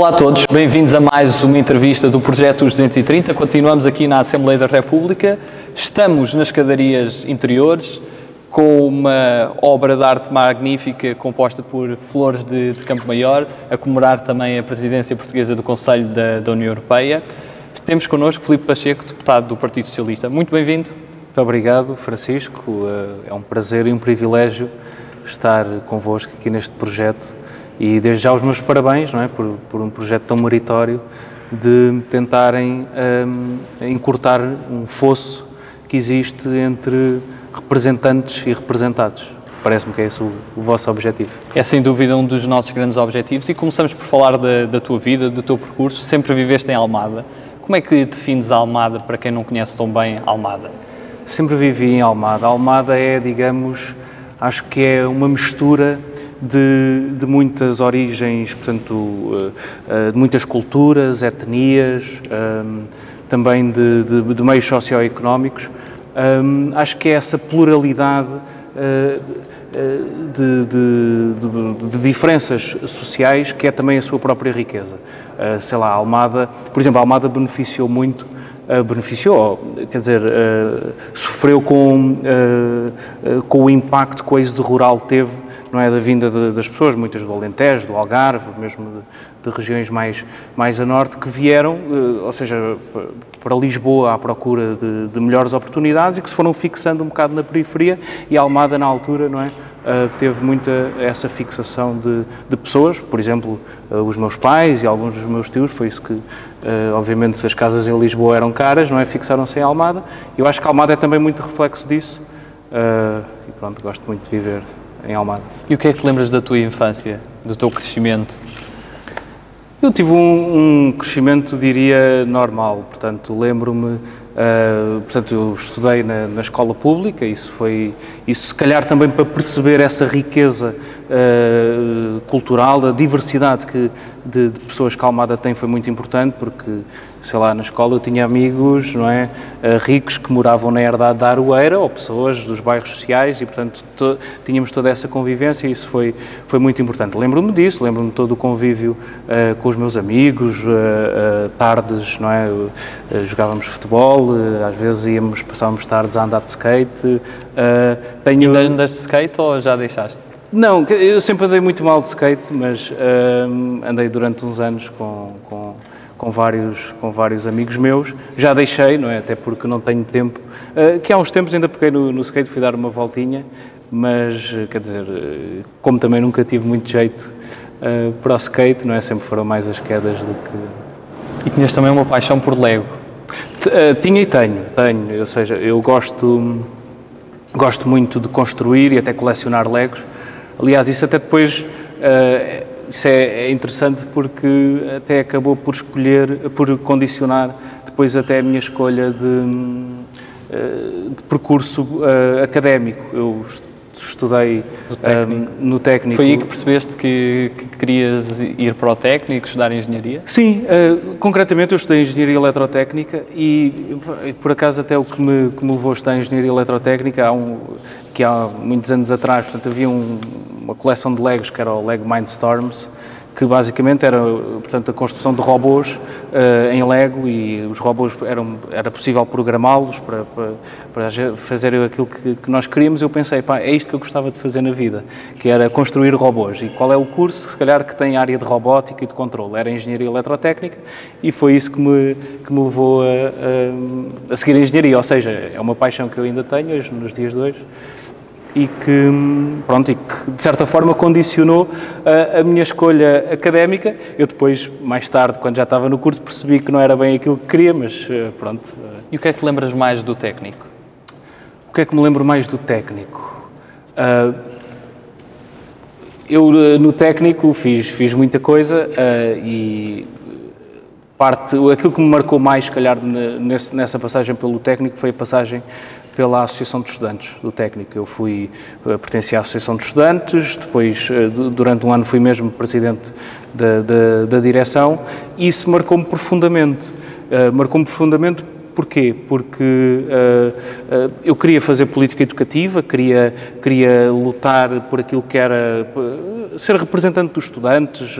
Olá a todos, bem-vindos a mais uma entrevista do Projeto Os 230. Continuamos aqui na Assembleia da República. Estamos nas escadarias interiores com uma obra de arte magnífica composta por flores de, de Campo Maior, a comemorar também a presidência portuguesa do Conselho da, da União Europeia. Temos connosco Filipe Pacheco, deputado do Partido Socialista. Muito bem-vindo. Muito obrigado, Francisco. É um prazer e um privilégio estar convosco aqui neste projeto e desde já os meus parabéns não é, por, por um projeto tão meritório de tentarem um, encurtar um fosso que existe entre representantes e representados. Parece-me que é esse o, o, vosso objetivo. É sem dúvida um dos nossos grandes objetivos e começamos por falar da, da tua vida, do teu percurso. Sempre viveste em Almada. Como é que defines a Almada para quem não conhece tão bem Almada? Sempre vivi em Almada. Almada é, digamos, acho que é uma mistura de, de muitas origens, portanto, eh, de muitas culturas, etnias, ehm, também de, de, de meios socioeconómicos um, acho que é essa pluralidade uh, de, de, de, diferenças sociais que é também a sua própria riqueza. Sei lá, a Almada, por exemplo, a Almada beneficiou muito beneficiou, quer dizer, sofreu com, com o impacto que o êxodo rural teve não é, da vinda de, das pessoas, muitas do Alentejo, do Algarve, mesmo de, de regiões mais, mais a norte, que vieram, eh, ou seja, para Lisboa à procura de, de, melhores oportunidades e que se foram fixando um bocado na periferia. E a Almada, na altura, não é, eh, teve muita essa fixação de, de pessoas, por exemplo, eh, os meus pais e alguns dos meus tios, foi isso que, obviamente, as casas em Lisboa eram caras, não é, fixaram-se em Almada. Eu acho que Almada é também muito reflexo disso. E pronto, gosto muito de viver em Almada. E o que é que te lembras da tua infância, do teu crescimento? Eu tive um, um crescimento, diria, normal. Portanto, lembro-me, uh, portanto, eu estudei na, na, escola pública. Isso foi, isso se calhar também para perceber essa riqueza uh, cultural, a diversidade que de, de pessoas que a Almada tem foi muito importante, porque sei lá, na escola eu tinha amigos, não é, eh, ricos que moravam na herdade da Aroeira ou pessoas dos bairros sociais e, portanto, to, tínhamos toda essa convivência e isso foi, foi muito importante. Lembro-me disso, lembro-me todo o convívio uh, com os meos amigos, uh, uh, tardes, não é, jogávamos futebol, às vezes íamos, passávamos tardes a andar de skate. tenho... Ainda andas de skate ou já deixaste? Não, eu sempre andei muito mal de skate, mas andei durante uns anos com, com com vários, com vários amigos meus. Já deixei, não é? Até porque não tenho tempo. Uh, que há uns tempos ainda peguei no, no skate, fui dar uma voltinha, mas, uh, quer dizer, uh, como também nunca tive muito jeito para o skate, não é? Sempre foram mais as quedas do que... E tinhas também uma paixão por Lego? tinha e tenho, tenho. Ou seja, eu gosto, gosto muito de construir e até colecionar Legos. Aliás, isso até depois isso é, é, interessante porque até acabou por escolher, por condicionar depois até a minha escolha de, eh, de percurso uh, académico. Eu estudei no técnico. Um, no técnico. Foi aí que percebeste que, que, querias ir para o técnico, estudar engenharia? Sim, uh, concretamente eu estudei engenharia eletrotécnica e, e, por acaso até o que me, que me levou a estudar engenharia eletrotécnica há um, que há muitos anos atrás, portanto havia um, uma coleção de Legos que era o Lego Mindstorms, que basicamente era portanto, a construção de robôs uh, em Lego e os robôs eram, era possível programá-los para, para, para, fazer aquilo que, que, nós queríamos. Eu pensei, pá, é isto que eu gostava de fazer na vida, que era construir robôs. E qual é o curso, se calhar, que tem área de robótica e de controle? Era Engenharia Eletrotécnica e foi isso que me, que me levou a, a, a seguir a Engenharia. Ou seja, é uma paixão que eu ainda tenho hoje, nos dias de hoje e que, pronto, e que de certa forma condicionou a, a, minha escolha académica. Eu depois, mais tarde, quando já estava no curso, percebi que não era bem aquilo que queria, mas eh, pronto. E o que é que lembras mais do técnico? O que é que me lembro mais do técnico? Uh, eu eh, no técnico fiz, fiz muita coisa uh, e parte, aquilo que me marcou mais, se calhar, nesse, nessa passagem pelo técnico foi a passagem pela Associação de Estudantes do técnico. Eu fui, uh, pertenci à Associação de Estudantes, depois, uh, durante um ano, fui mesmo presidente da, da, da direção isso marcou-me profundamente. Uh, marcou-me profundamente Porquê? Porque uh, uh, eu queria fazer política educativa, queria, queria lutar por aquilo que era ser representante dos estudantes,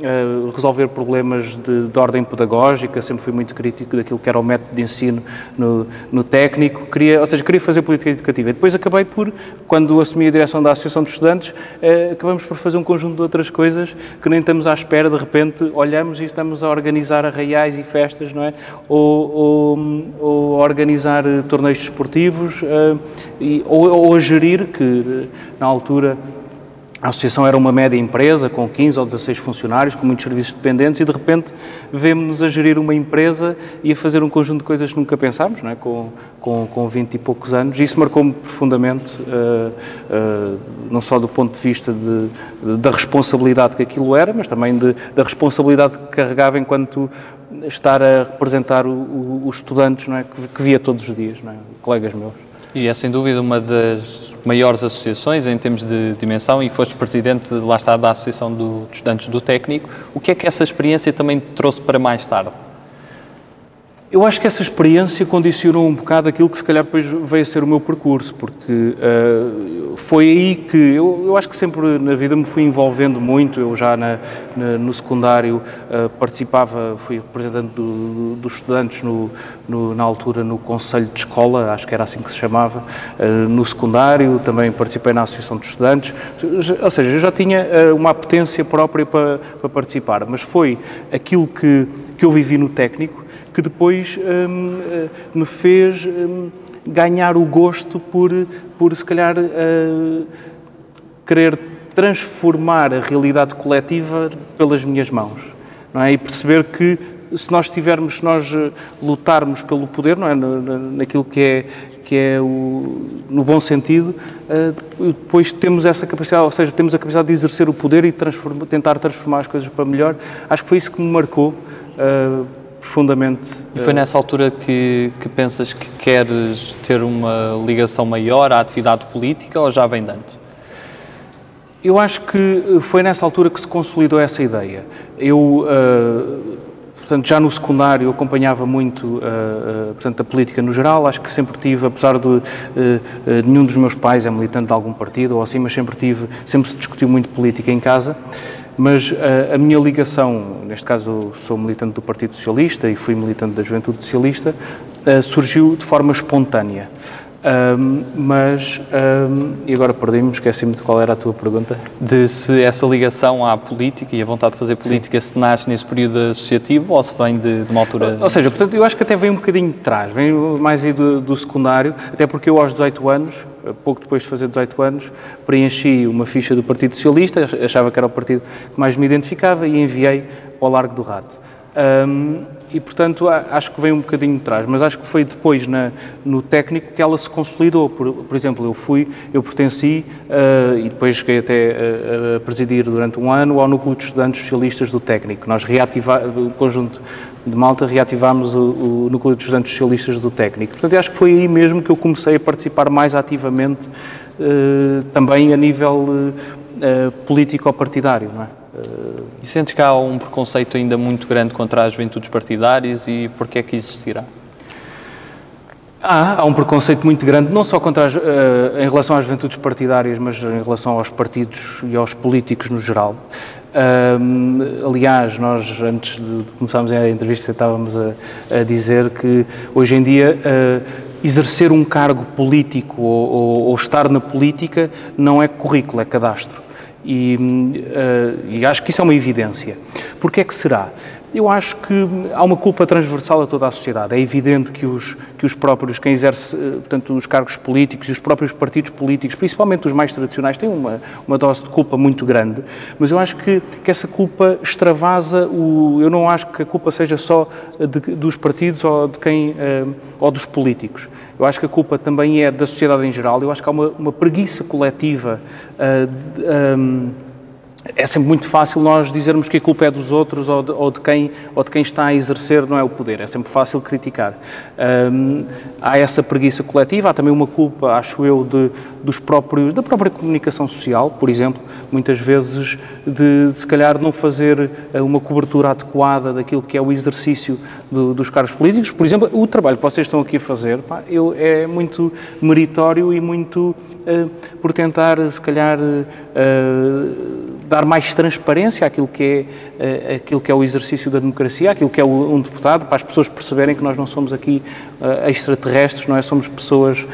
uh, resolver problemas de, de, ordem pedagógica, sempre fui muito crítico daquilo que era o método de ensino no, no técnico, queria, ou seja, queria fazer política educativa. E depois acabei por, quando assumi a direção da Associação de Estudantes, uh, acabamos por fazer um conjunto de outras coisas que nem estamos à espera, de repente olhamos e estamos a organizar arraiais e festas, não é? Ou, ou, ou a organizar torneios desportivos, e, ou, ou a gerir, que na altura a associação era uma média empresa com 15 ou 16 funcionários, com muitos serviços dependentes, e de repente vemos-nos a gerir uma empresa e a fazer um conjunto de coisas que nunca pensámos, não é? com, com, com 20 e poucos anos. E isso marcou-me profundamente, uh, uh, não só do ponto de vista de, de, da responsabilidade que aquilo era, mas também de, da responsabilidade que carregava enquanto estar a representar o, o, os estudantes não é? que, que via todos os dias, não é? colegas meus. E é sem dúvida uma das maiores associações em termos de dimensão e foste presidente, lá está, da Associação do, dos Estudantes do Técnico. O que é que essa experiência também trouxe para mais tarde? Eu acho que essa experiência condicionou um bocado aquilo que se calhar depois veio a ser o meu percurso, porque uh, foi aí que eu, eu, acho que sempre na vida me fui envolvendo muito. Eu já na, na, no secundário uh, participava, fui representante do, do, dos estudantes no, no, na altura no Conselho de Escola, acho que era assim que se chamava. Uh, no secundário também participei na Associação de Estudantes, ou seja, eu já tinha uma apetência própria para, para participar, mas foi aquilo que, que eu vivi no técnico que depois hum, eh, me fez hum, ganhar o gosto por, por se calhar, uh, querer transformar a realidade coletiva pelas minhas mãos. Não é? E perceber que se nós tivermos, se nós eh, lutarmos pelo poder, não é? naquilo que é, que é o, no bom sentido, depois temos essa capacidade, ou seja, temos a capacidade de exercer o poder e tentar transformar as coisas para melhor. Acho que foi isso que me marcou. Profundamente. E foi nessa altura que, que pensas que queres ter uma ligação maior à atividade política ou já vem de antes? Eu acho que foi nessa altura que se consolidou essa ideia. Eu, uh, portanto, já no secundário acompanhava muito, uh, uh, portanto, a política no geral. Acho que sempre tive, apesar de nenhum dos meus pais é militante de algum partido ou assim, mas sempre tive, sempre se discutiu muito política em casa. Mas a, a minha ligação, neste caso sou militante do Partido Socialista e fui militante da Juventude Socialista, surgiu de forma espontânea. Um, mas, um, e agora perdi-me, esqueci-me de qual era a tua pergunta. De se essa ligação à política e a vontade de fazer política Sim. se nasce nesse período associativo ou se vem de, de uma altura... Ou seja, portanto, eu acho que até vem um bocadinho de trás, vem mais aí do, do, secundário, até porque eu aos 18 anos, pouco depois de fazer 18 anos, preenchi uma ficha do Partido Socialista, achava que era o partido que mais me identificava e enviei ao Largo do Rato. Um, e, portanto, acho que vem um bocadinho de trás, mas acho que foi depois na, no técnico que ela se consolidou. Por, por exemplo, eu fui, eu pertenci uh, e depois cheguei até a, presidir durante um ano ao Núcleo de Estudantes Socialistas do Técnico. Nós reativámos, o conjunto de Malta, reativámos o, o Núcleo de Estudantes Socialistas do Técnico. Portanto, acho que foi aí mesmo que eu comecei a participar mais ativamente, uh, também a nível uh, político-partidário, não é? E sentes que há um preconceito ainda muito grande contra as juventudes partidárias e porquê é que existirá? Há, há um preconceito muito grande, não só contra as, uh, em relação às juventudes partidárias, mas em relação aos partidos e aos políticos no geral. Uh, aliás, nós antes de começarmos a entrevista estávamos a, a dizer que hoje em dia uh, exercer um cargo político ou, ou, ou estar na política não é currículo, é cadastro. E, uh, e, acho que isso é uma evidência. Porquê é que será? Eu acho que há uma culpa transversal a toda a sociedade. É evidente que os, que os próprios, quem exerce, eh, portanto, os cargos políticos e os próprios partidos políticos, principalmente os mais tradicionais, têm uma, uma dose de culpa muito grande, mas eu acho que, que essa culpa extravasa o... Eu não acho que a culpa seja só de, dos partidos ou de quem... Uh, ou dos políticos. Eu acho que a culpa também é da sociedade em geral. Eu acho que há uma, uma preguiça coletiva. Uh, um, é sempre muito fácil nós dizermos que a culpa é dos outros ou de, ou de, quem, ou de quem está a exercer não é o poder. É sempre fácil criticar. Um, há essa preguiça coletiva, há também uma culpa, acho eu, de, dos próprios, da própria comunicação social, por exemplo, muitas vezes de, de se calhar não fazer eh, uma cobertura adequada daquilo que é o exercício do, dos cargos políticos. Por exemplo, o trabalho que vocês estão aqui a fazer pá, eu, é muito meritório e muito uh, por tentar, se calhar, uh, dar mais transparência àquilo que, é, àquilo que é o exercício da democracia, àquilo que é um deputado, para as pessoas perceberem que nós não somos aqui extraterrestres, não é? Somos pessoas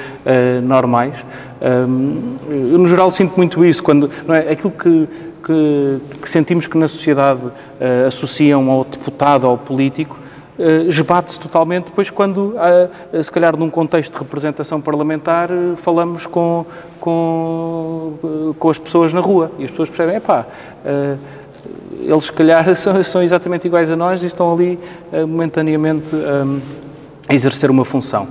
normais. eu, no geral, sinto muito isso, quando é? aquilo que, que, que sentimos que na sociedade associam ao deputado, ao político, uh, esbate-se totalmente. Depois quando, uh, se calhar num contexto de representação parlamentar, uh, falamos com, com, com as pessoas na rua. E as pessoas percebem, epá, eles se calhar são, são, exatamente iguais a nós e estão ali momentaneamente a exercer uma função.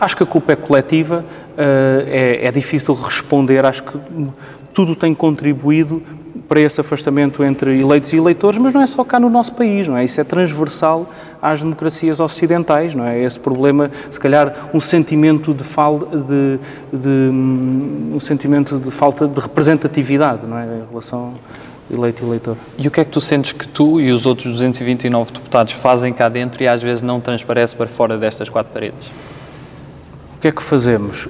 Acho que a culpa é coletiva, é, é difícil responder, acho que tudo tem contribuído para esse afastamento entre eleitos e eleitores, mas não é só cá no nosso país, não é? Isso é transversal às democracias ocidentais, não é? Esse problema, se calhar, um sentimento de, fal de, de hum, um sentimento de falta de representatividade, não é? Em relação eleito e eleitor. E o que é que tu sentes que tu e os outros 229 deputados fazem cá dentro e às vezes não transparece para fora destas quatro paredes? O que é que fazemos?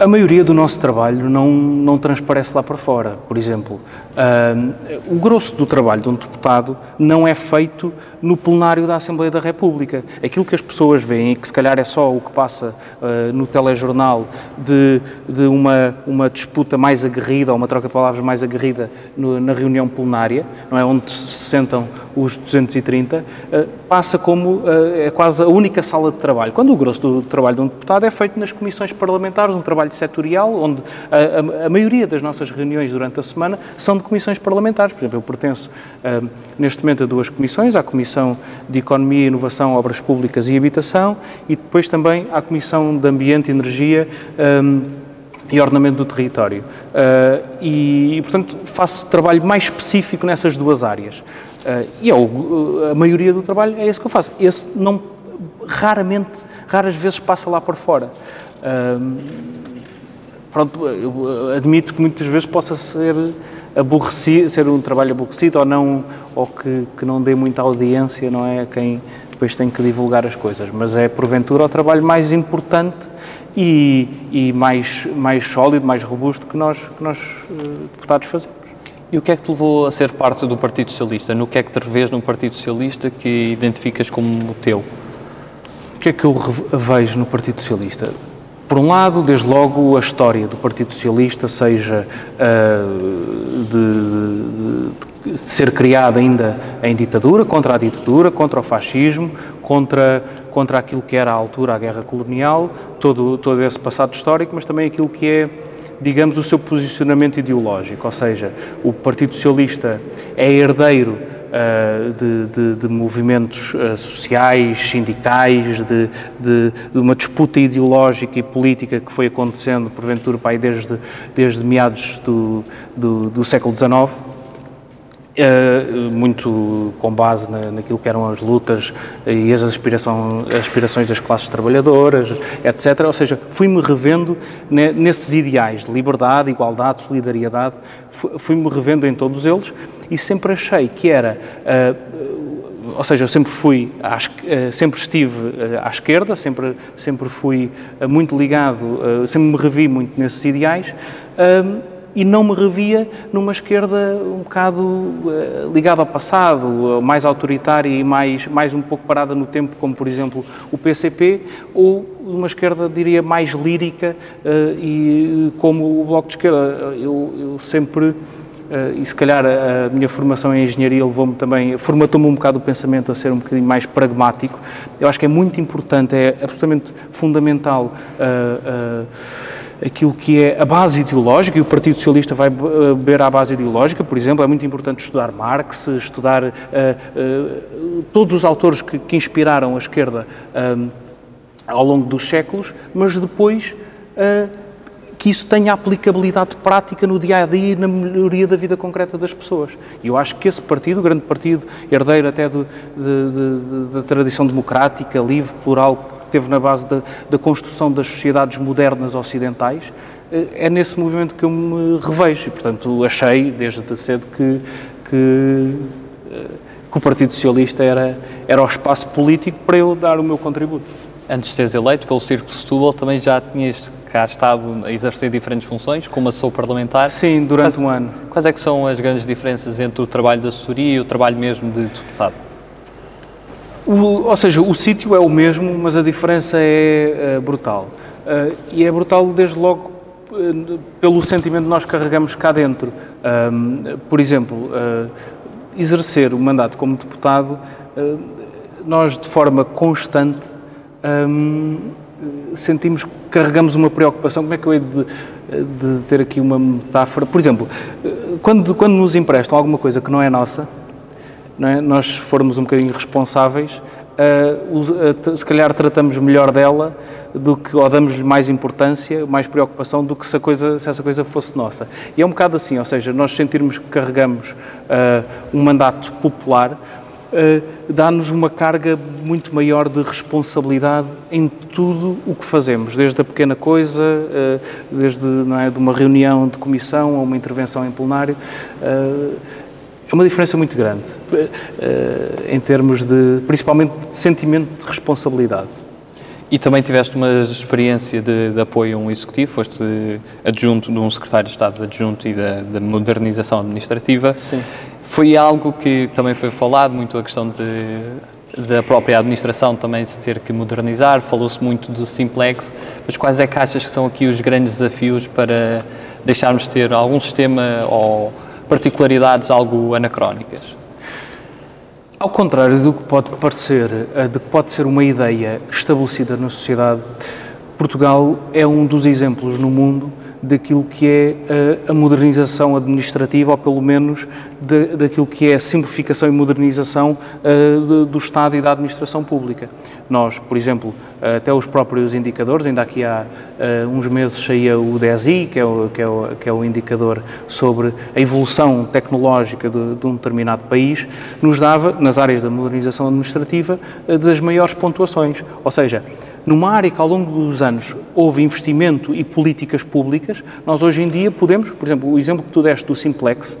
A maioria do nosso trabalho não, não transparece lá para fora. Por exemplo, uh, o grosso do trabalho de um deputado não é feito no plenário da Assembleia da República. Aquilo que as pessoas veem, e que se calhar é só o que passa uh, no telejornal de, de uma, uma disputa mais aguerrida, ou uma troca de palavras mais aguerrida no, na reunião plenária, não é? onde se sentam os 230, uh, passa como é quase a única sala de trabalho. Quando o grosso do trabalho de um deputado é feito nas comissões parlamentares, um trabalho setorial, onde a, a, a, maioria das nossas reuniões durante a semana são de comissões parlamentares. Por exemplo, eu pertenço uh, neste momento a duas comissões, à Comissão de Economia, Inovação, Obras Públicas e Habitação e depois também à Comissão de Ambiente, Energia e Ornamento do Território. Uh, e, portanto, faço trabalho mais específico nessas duas áreas. Uh, e é o, a maioria do trabalho é esse que eu faço. Esse não, raramente, raras vezes passa lá por fora. Uh, pronto, eu admito que muitas vezes possa ser aborrecido, ser um trabalho aborrecido ou não, ou que, que não dê muita audiência, não é? A quem depois tem que divulgar as coisas, mas é porventura o trabalho mais importante e, e mais, mais sólido, mais robusto que nós, que nós eh, deputados fazemos. E o que é que te levou a ser parte do Partido Socialista? No que é que te revês no Partido Socialista que identificas como teu? O que é que eu vejo no Partido Socialista? Por um lado, desde logo, a história do Partido Socialista, seja uh, de, de, de, ser criada ainda em ditadura, contra a ditadura, contra o fascismo, contra, contra aquilo que era à altura a guerra colonial, todo, todo esse passado histórico, mas também aquilo que é digamos, o seu posicionamento ideológico, ou seja, o Partido Socialista é herdeiro uh, de, de, de, movimentos uh, sociais, sindicais, de, de, uma disputa ideológica e política que foi acontecendo, porventura, pai, desde, desde meados do, do, do século XIX Uh, muito com base na, naquilo que eram as lutas e as aspirações das classes trabalhadoras, etc. Ou seja, fui-me revendo ne, nesses ideais de liberdade, igualdade, solidariedade, fui-me revendo em todos eles e sempre achei que era. Uh, ou seja, eu sempre fui, à, uh, sempre estive à esquerda, sempre, sempre fui muito ligado, sempre me revi muito nesses ideais e não me revia numa esquerda um bocado uh, ligada ao passado, mais autoritária e mais, mais um pouco parada no tempo, como por exemplo o PCP, ou uma esquerda, diria, mais lírica uh, e como o Bloco de Esquerda. Eu, eu sempre. Uh, e se calhar a, minha formação em engenharia levou-me também, formatou-me um bocado o pensamento a ser um bocadinho mais pragmático. Eu acho que é muito importante, é absolutamente fundamental uh, aquilo que é a base ideológica, e o Partido Socialista vai beber à base ideológica, por exemplo, é muito importante estudar Marx, estudar uh, uh, todos os autores que, que inspiraram a esquerda ao longo dos séculos, mas depois uh, que isso tenha aplicabilidade prática no dia a dia e na melhoria da vida concreta das pessoas. E eu acho que esse partido, o grande partido, herdeiro até do, de, de, da tradição democrática, livre, plural, teve na base da, da construção das sociedades modernas ocidentais, eh, é nesse movimento que eu me revejo e, portanto, achei desde cedo que, que, eh, que o Partido Socialista era, era o espaço político para eu dar o meu contributo. antes de seres eleito pelo Círculo de Setúbal, também já tinhas cá estado a exercer diferentes funções, como assessor parlamentar. Sim, durante quais, um ano. Quais é que são as grandes diferenças entre o trabalho de assessoria e o trabalho mesmo de deputado? O, ou seja, o sítio é o mesmo, mas a diferença é uh, brutal. Uh, e é brutal desde logo uh, pelo sentimento que nós carregamos cá dentro. por exemplo, exercer o mandato como deputado, nós de forma constante sentimos que carregamos uma preocupação. Como é que eu hei de, de, ter aqui uma metáfora? Por exemplo, quando, quando nos emprestam alguma coisa que não é nossa, é? nós formos um bocadinho responsáveis, se calhar tratamos melhor dela do que, ou damos-lhe mais importância, mais preocupação do que se, coisa, se, essa coisa fosse nossa. E é um bocado assim, ou seja, nós sentirmos que carregamos uh, um mandato popular, uh, dá-nos uma carga muito maior de responsabilidade em tudo o que fazemos, desde a pequena coisa, uh, desde não é, de uma reunião de comissão a uma intervenção em plenário. É uma diferença muito grande, em termos de, principalmente, de sentimento de responsabilidade. E também tiveste uma experiência de, de, apoio a um executivo, foste adjunto de um secretário de Estado adjunto e da, da modernização administrativa. Sim. Foi algo que também foi falado, muito a questão de, da própria administração também se ter que modernizar, falou-se muito do Simplex, mas quais é que achas que são aqui os grandes desafios para deixarmos de ter algum sistema ou particularidades algo anacrónicas? Ao contrário do que pode parecer, eh, de que pode ser uma ideia estabelecida na sociedade, Portugal é um dos exemplos no mundo daquilo que é eh, a modernização administrativa, ou pelo menos daquilo que é a simplificação e modernização uh, do Estado e da administração pública. Nós, por exemplo, até os próprios indicadores, ainda aqui há uh, uns meses saía o DESI, que é o, que, é o, que é o indicador sobre a evolução tecnológica de, de um determinado país, nos dava, nas áreas da modernização administrativa, das maiores pontuações. Ou seja, numa área que ao longo dos anos houve investimento e políticas públicas, nós hoje em dia podemos, por exemplo, o exemplo que tu deste do Simplex,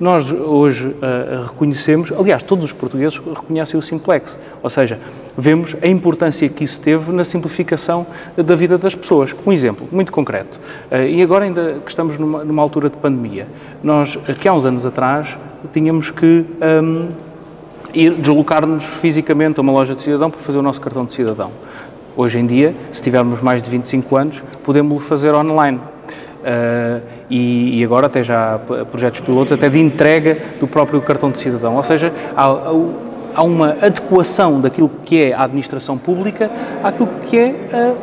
nós hoje uh, reconhecemos, aliás, todos os portugueses reconhecem o Simplex, ou seja, vemos a importância que isso teve na simplificação da vida das pessoas. Um exemplo muito concreto, uh, e agora ainda que estamos numa, numa, altura de pandemia, nós, aqui há uns anos atrás, tínhamos que um, ir deslocar-nos fisicamente a uma loja de cidadão para fazer o nosso cartão de cidadão. Hoje em dia, se tivermos mais de 25 anos, podemos fazer online. Uh, e, e, agora até já há projetos pilotos até de entrega do próprio cartão de cidadão. Ou seja, há, há uma adequação daquilo que é a administração pública àquilo que é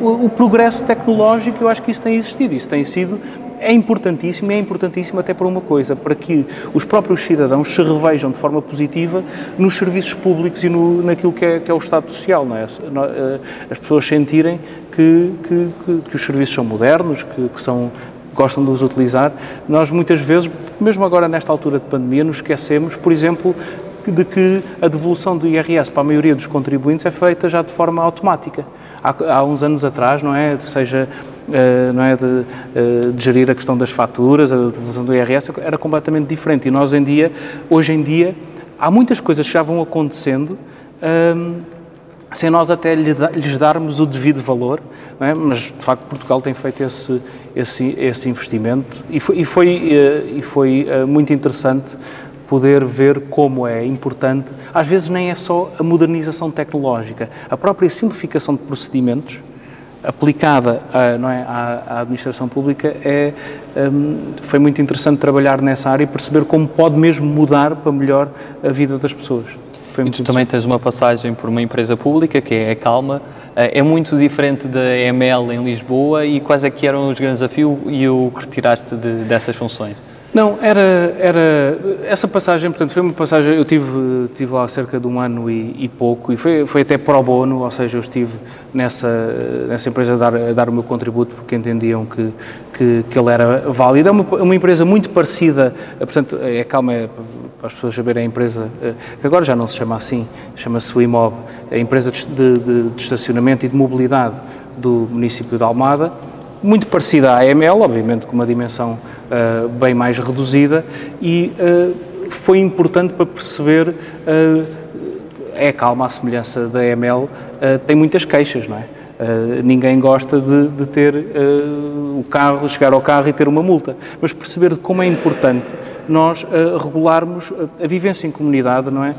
uh, o, o, progresso tecnológico. Eu acho que isso tem existido, isso tem sido é importantíssimo, e é importantíssimo até para uma coisa, para que os próprios cidadãos se revejam de forma positiva nos serviços públicos e no, naquilo que é, que é o Estado Social, não é? Eh, as pessoas sentirem que, que, que, que os serviços são modernos, que, que são gostam de os utilizar. Nós muitas vezes, mesmo agora nesta altura de pandemia, nos esquecemos, por exemplo, de que a devolução do IRS para a maioria dos contribuintes é feita já de forma automática. Há, há uns anos atrás, não é? Seja Uh, não é, de, uh, de, gerir a questão das faturas, a devolução do IRS, era completamente diferente. E nós, em dia, hoje em dia, há muitas coisas que já vão acontecendo ehm, sem nós até lhes darmos o devido valor, é? mas de facto Portugal tem feito esse, esse, esse investimento e foi, e foi, uh, e foi muito interessante poder ver como é importante, às vezes nem é só a modernização tecnológica, a própria simplificação de procedimentos aplicada a, não é, à, à administração pública é, um, foi muito interessante trabalhar nessa área e perceber como pode mesmo mudar para melhor a vida das pessoas. e tu também tens uma passagem por uma empresa pública, que é a Calma, eh, é muito diferente da EML em Lisboa e quais é que eram os grandes desafios e o que retiraste de, dessas funções? Não, era, era essa passagem, portanto, foi uma passagem, eu tive, tive lá cerca de um ano e, e, pouco, e foi, foi até pro bono, ou seja, eu estive nessa, nessa empresa a dar, a dar o meu contributo porque entendiam que, que, que ele era válido. É uma, uma empresa muito parecida, portanto, é calma, é, para as pessoas saberem, a empresa, eh, que agora já não se chama assim, chama-se o IMOB, a empresa de, de, de estacionamento e de mobilidade do município de Almada, muito parecida à AML, obviamente com uma dimensão uh, bem mais reduzida, e uh, foi importante para perceber, uh, é calma a semelhança da AML, tem muitas queixas, não é? Uh, ninguém gosta de, de ter uh, o carro, chegar ao carro e ter uma multa, mas perceber como é importante nós uh, regularmos a vivência em comunidade, não é?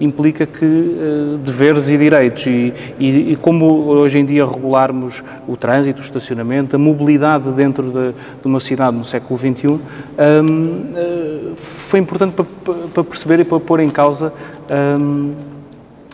implica que deveres e direitos e, e, e, como hoje em dia regularmos o trânsito, o estacionamento, a mobilidade dentro de, de uma cidade no século XXI, um, foi importante para, perceber e para pôr em causa um,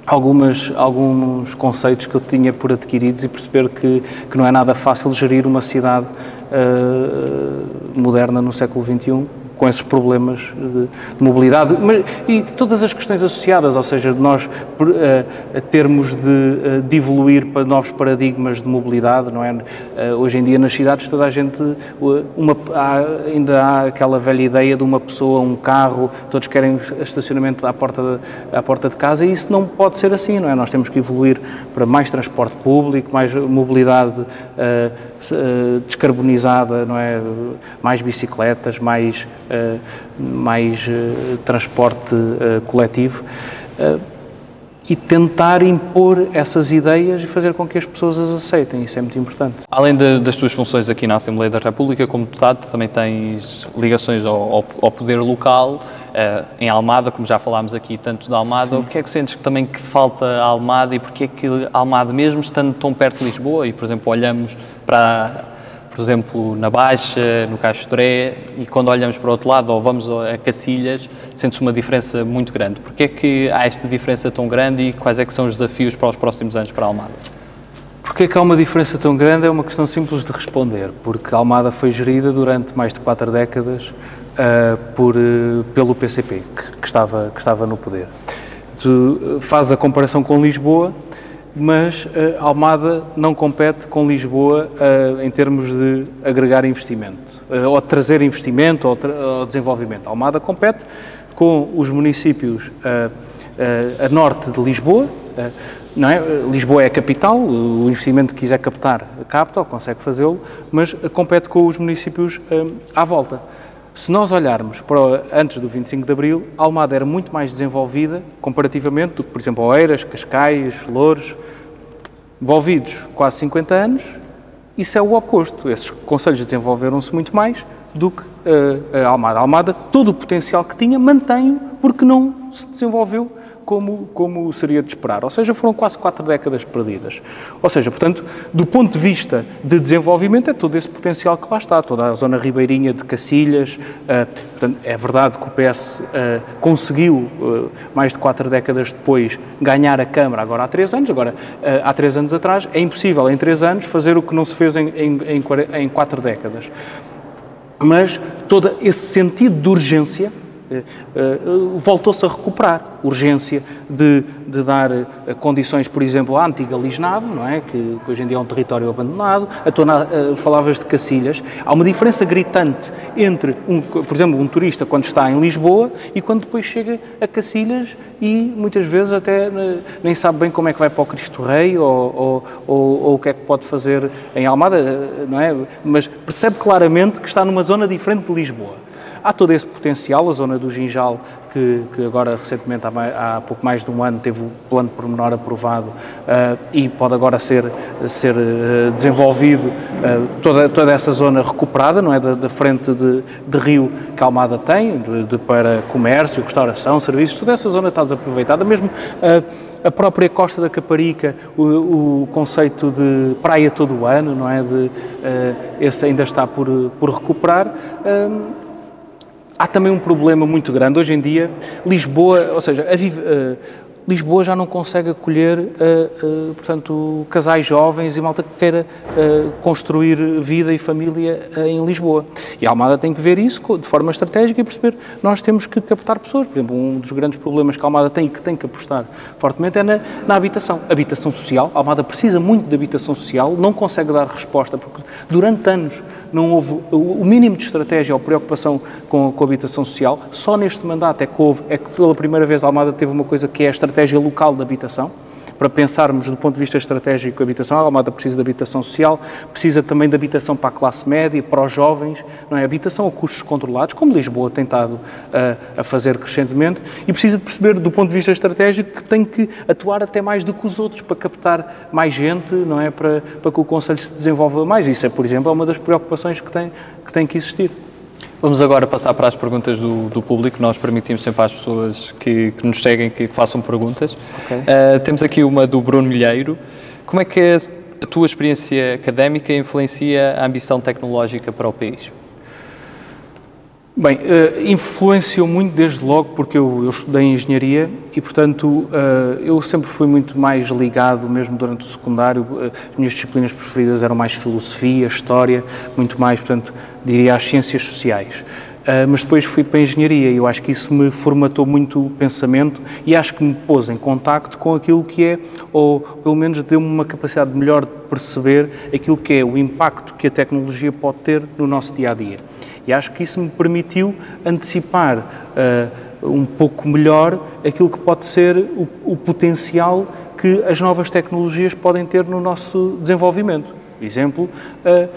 algumas, alguns conceitos que eu tinha por adquiridos e perceber que, que não é nada fácil gerir uma cidade uh, moderna no século XXI com esses problemas de, de mobilidade mas, e todas as questões associadas, ou seja, de nós uh, termos de, uh, de, evoluir para novos paradigmas de mobilidade, não é? Uh, hoje em dia nas cidades toda a gente, uma, há, ainda há aquela velha ideia de uma pessoa, um carro, todos querem estacionamento à porta de, à porta de casa e isso não pode ser assim, não é? Nós temos que evoluir para mais transporte público, mais mobilidade descarbonizada, não é? Mais bicicletas, mais eh, mais eh, transporte eh, coletivo e tentar impor essas ideias e fazer com que as pessoas as aceitem. Isso é muito importante. Além de, das tuas funções aqui na Assembleia da República, como deputado, também tens ligações ao, ao poder local, uh, em Almada, como já falámos aqui tanto da Almada. Sim. O que é que sentes que também que falta a Almada e porque é que Almada, mesmo estando tão perto de Lisboa, e por exemplo olhamos para por exemplo, na Baixa, no Castoré, e quando olhamos para o outro lado ou vamos a Cacilhas, sente-se uma diferença muito grande. Porquê é que há esta diferença tão grande e quais é que são os desafios para os próximos anos para a Almada? Porquê é que há uma diferença tão grande é uma questão simples de responder, porque a Almada foi gerida durante mais de quatro décadas uh, por, uh, pelo PCP, que, que, estava, que estava no poder. Tu uh, fazes a comparação com Lisboa, mas uh, Almada não compete com Lisboa uh, em termos de agregar investimento, uh, ou trazer investimento ou, tra ou, desenvolvimento. Almada compete com os municípios a norte de Lisboa, não é? Lisboa é a capital, o investimento que quiser captar, capta ou consegue fazê-lo, mas compete com os municípios à volta. Se nós olharmos para antes do 25 de Abril, Almada era muito mais desenvolvida comparativamente do que, por exemplo, Oeiras, Cascais, Louros, envolvidos quase 50 anos, isso é o oposto. Esses conselhos desenvolveram-se muito mais do que uh, a Almada. A Almada, todo o potencial que tinha, mantém-o porque não se desenvolveu como, como seria de esperar. Ou seja, foram quase quatro décadas perdidas. Ou seja, portanto, do ponto de vista de desenvolvimento, é todo esse potencial que lá está, toda a zona ribeirinha de Cacilhas. Uh, portanto, é verdade que o PS eh, conseguiu, uh, mais de quatro décadas depois, ganhar a Câmara agora há três anos. Agora, há três anos atrás, é impossível em três anos fazer o que não se fez em, em, em, quatro décadas. Mas todo esse sentido de urgência eh, eh, voltou-se a recuperar. Urgência de, de dar eh, condições, por exemplo, à antiga Lisnave, não é? que, que hoje em dia é um território abandonado. A falavas de Cacilhas. Há uma diferença gritante entre, um, por exemplo, um turista quando está em Lisboa e quando depois chega a Cacilhas e muitas vezes até nem sabe bem como é que vai para o Cristo Rei ou, ou, ou, ou o que é que pode fazer em Almada, não é? Mas percebe claramente que está numa zona diferente de Lisboa. Há todo esse potencial, a zona do Ginjal, que, que agora recentemente, há, há, pouco mais de um ano, teve o plano pormenor aprovado uh, e pode agora ser, ser uh, desenvolvido uh, toda, toda essa zona recuperada, não é, da, da frente de, de, rio que a Almada tem, de, de, para comércio, restauração, serviços, toda essa zona está desaproveitada, mesmo a própria Costa da Caparica, o, o, conceito de praia todo o ano, não é? De, uh, esse ainda está por, por recuperar. Uh, há também um problema muito grande. Hoje em dia, Lisboa, ou seja, uh, Lisboa já não consegue acolher, uh, uh, portanto, casais jovens e malta que queira construir vida e família em Lisboa. E a Almada tem que ver isso de forma estratégica e perceber nós temos que captar pessoas. Por exemplo, um dos grandes problemas que a Almada tem e que tem que apostar fortemente é na, na habitação. Habitação social. A Almada precisa muito de habitação social, não consegue dar resposta porque durante anos não houve o mínimo de estratégia ou preocupação com, a habitação social. Só neste mandato é que houve, é que pela primeira vez a Almada teve uma coisa que é a estratégia local de habitação, para pensarmos do ponto de vista estratégico a habitação. A Almada precisa de habitação social, precisa também de habitação para a classe média, para os jovens, não é? Habitação a custos controlados, como Lisboa tem estado a, a fazer crescentemente, e precisa de perceber do ponto de vista estratégico que tem que atuar até mais do que os outros para captar mais gente, não é? Para, para que o Conselho se desenvolva mais. Isso é, por exemplo, é uma das preocupações que tem que, tem que existir. Vamos agora passar para as perguntas do, do público. Nós permitimos sempre às pessoas que, que nos seguem que, que façam perguntas. Okay. Uh, temos aqui uma do Bruno Milheiro. Como é que a, a tua experiência académica influencia a ambição tecnológica para o país? Bem, uh, influenciou muito desde logo porque eu, eu estudei engenharia e, portanto, uh, eu sempre fui muito mais ligado, mesmo durante o secundário, uh, as minhas disciplinas preferidas eram mais filosofia, história, muito mais, portanto, diria as ciências sociais. mas depois fui para a engenharia e eu acho que isso me formatou muito o pensamento e acho que me pôs em contacto com aquilo que é, ou pelo menos deu-me uma capacidade melhor de perceber aquilo que é o impacto que a tecnologia pode ter no nosso dia a dia. E acho que isso me permitiu antecipar uh, um pouco melhor aquilo que pode ser o, o potencial que as novas tecnologias podem ter no nosso desenvolvimento. Exemplo, uh,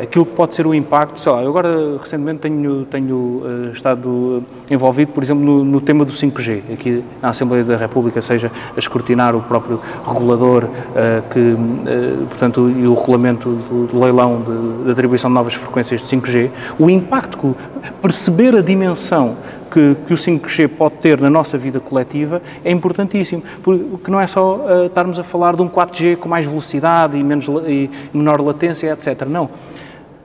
aquilo que pode ser o impacto, sei lá, eu agora recentemente tenho, tenho uh, estado envolvido, por exemplo, no, no, tema do 5G, aqui na Assembleia da República, seja a escrutinar o próprio regulador, uh, que, uh, portanto, e o regulamento do, do leilão de, de, atribuição de novas frequências de 5G, o impacto, perceber a dimensão que, que, o 5G pode ter na nossa vida coletiva é importantíssimo, porque não é só uh, estarmos a falar de um 4G com mais velocidade e, menos, e menor latência, etc. Não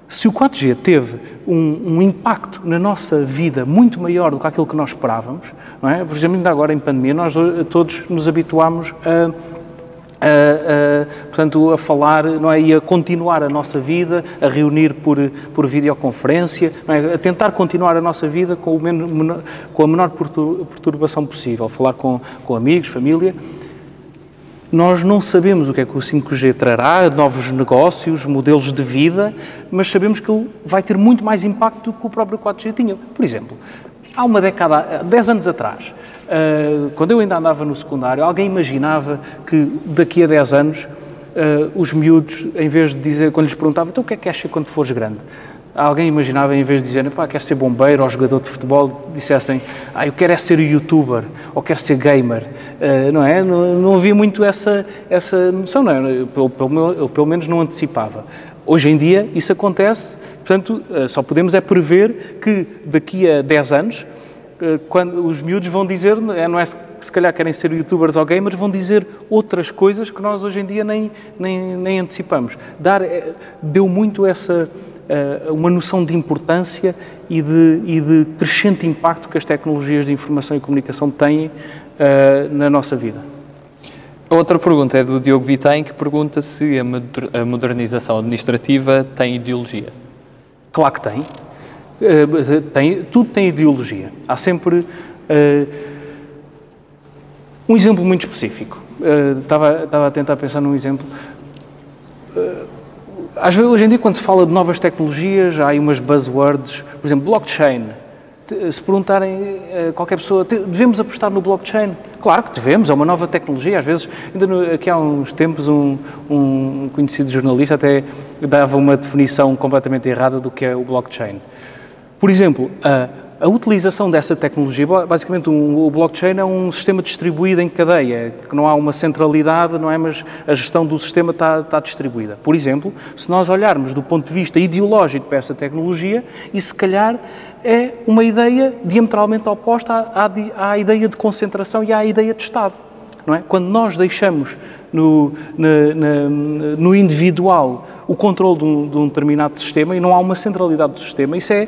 se o 4G teve um, um, impacto na nossa vida muito maior do que aquilo que nós esperávamos, não é? por exemplo, ainda agora em pandemia, nós todos nos habituámos a, a, a, portanto, a falar não é? e a continuar a nossa vida, a reunir por, por videoconferência, é? a tentar continuar a nossa vida com, o menor, com a menor perturbação possível, falar com, com amigos, família. Nós não sabemos o que é que o 5G trará, novos negócios, modelos de vida, mas sabemos que ele vai ter muito mais impacto do que o próprio 4G tinha. Por exemplo, há uma década, 10 anos atrás, eh, quando eu ainda andava no secundário, alguém imaginava que daqui a 10 anos eh, os miúdos, em vez de dizer, quando lhes perguntava, então o que é que achas quando fores grande? Alguém imaginava, em vez de dizer, pá, quer ser bombeiro ou jogador de futebol, dissessem, ah, eu quero é ser youtuber ou quero ser gamer, uh, não é? Não, não, havia muito essa, essa noção, não é? Eu, pelo, eu, pelo menos não antecipava. Hoje em dia isso acontece, portanto, uh, só podemos é prever que daqui a 10 anos, uh, quando os miúdos vão dizer, não é que se calhar querem ser youtubers ou gamers, vão dizer outras coisas que nós hoje em dia nem, nem, nem antecipamos. Dar, deu muito essa uma noção de importância e de, e de, crescente impacto que as tecnologias de informação e comunicação têm uh, na nossa vida. Outra pergunta é do Diogo Vitain, que pergunta se a modernização administrativa tem ideologia. Claro que tem. Uh, tem tudo tem ideologia. Há sempre um exemplo muito específico. estava, estava a tentar pensar num exemplo às vezes, hoje em dia, quando se fala de novas tecnologias, há aí umas buzzwords, por exemplo, blockchain. Se perguntarem a qualquer pessoa, devemos apostar no blockchain? Claro que devemos, é uma nova tecnologia. Às vezes, ainda no, aqui há uns tempos, um, um conhecido jornalista até dava uma definição completamente errada do que é o blockchain. Por exemplo, a a utilização dessa tecnologia, basicamente o blockchain é um sistema distribuído em cadeia, que não há uma centralidade, não é, mas a gestão do sistema está, está distribuída. Por exemplo, se nós olharmos do ponto de vista ideológico para essa tecnologia, e se calhar é uma ideia diametralmente oposta à, à, à ideia de concentração e à ideia de Estado. Não é? Quando nós deixamos no, na, na, no individual o controle de um, de um determinado sistema e não há uma centralidade do sistema, isso é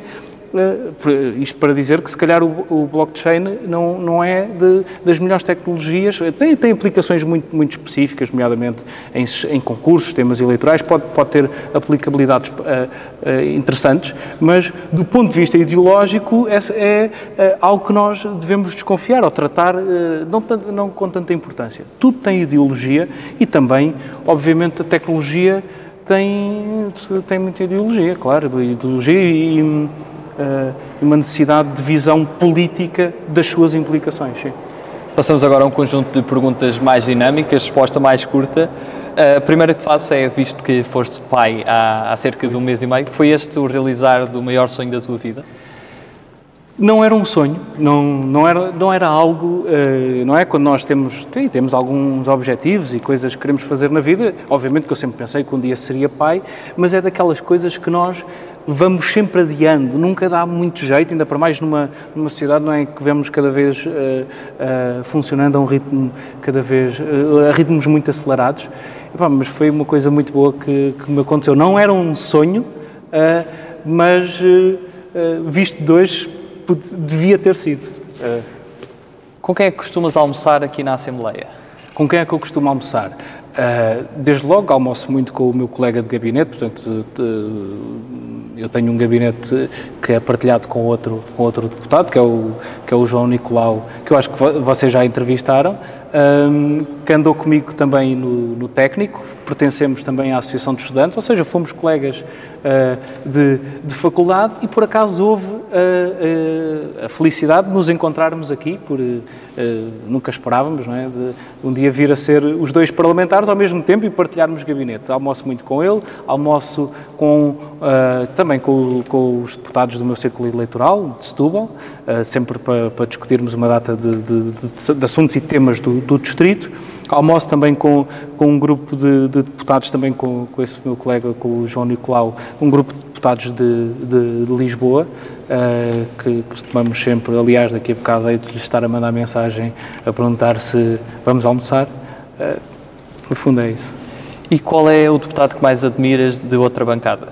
isto para dizer que se calhar o, blockchain não, não é de, das melhores tecnologias, tem, tem aplicações muito, muito específicas, nomeadamente em, em concursos, temas eleitorais, pode, pode ter aplicabilidades uh, uh, interessantes, mas do ponto de vista ideológico é, é uh, algo que nós devemos desconfiar ou tratar não, não com tanta importância. Tudo tem ideologia e também, obviamente, a tecnologia tem, tem muita ideologia, claro, ideologia e uh, uma necessidade de visão política das suas implicações. Sim. Passamos agora a um conjunto de perguntas mais dinâmicas, resposta mais curta. A primeira que faço é, visto que foste pai há, há cerca de um mês e meio, foi este o realizar do maior sonho da tua vida? Não era um sonho, não, não, era, não era algo, uh, não é? Quando nós temos, tem, temos alguns objetivos e coisas que queremos fazer na vida, obviamente que eu sempre pensei que um dia seria pai, mas é daquelas coisas que nós vamos sempre adiando, nunca dá muito jeito, ainda para mais numa, numa sociedade não é, que vemos cada vez uh, uh, funcionando a um ritmo cada vez, a ritmos muito acelerados. E, pá, mas foi uma coisa muito boa que, que me aconteceu. Não era um sonho, mas visto de dois devia ter sido. Com quem é que costumas almoçar aqui na Assembleia? Com quem é que eu costumo almoçar? Uh, desde logo almoço muito com o meu colega de gabinete, portanto, eu tenho um gabinete que é partilhado com outro, com outro deputado, que é, o, que é o João Nicolau, que eu acho que vocês já entrevistaram, um, que andou comigo também no, no, técnico, pertencemos também à Associação de Estudantes, ou seja, fomos colegas uh, de, de, faculdade e por acaso houve uh, uh, a felicidade de nos encontrarmos aqui, por nunca esperávamos, não é? De um dia vir a ser os dois parlamentares ao mesmo tempo e partilharmos gabinete. Almoço muito com ele, almoço com, também com, com, os deputados do meu círculo eleitoral, de Setúbal, sempre para, discutirmos uma data de, de, de, de assuntos e temas do, do distrito. Almoço também com, com um grupo de deputados, também com, com esse meu colega, com o João Nicolau, um grupo de deputados de, de, de Lisboa, uh, que costumamos sempre, aliás, daqui a bocado hei de lhe estar a mandar mensagem a perguntar se vamos almoçar. Uh, no fundo é isso. E qual é o deputado que mais admiras de outra bancada?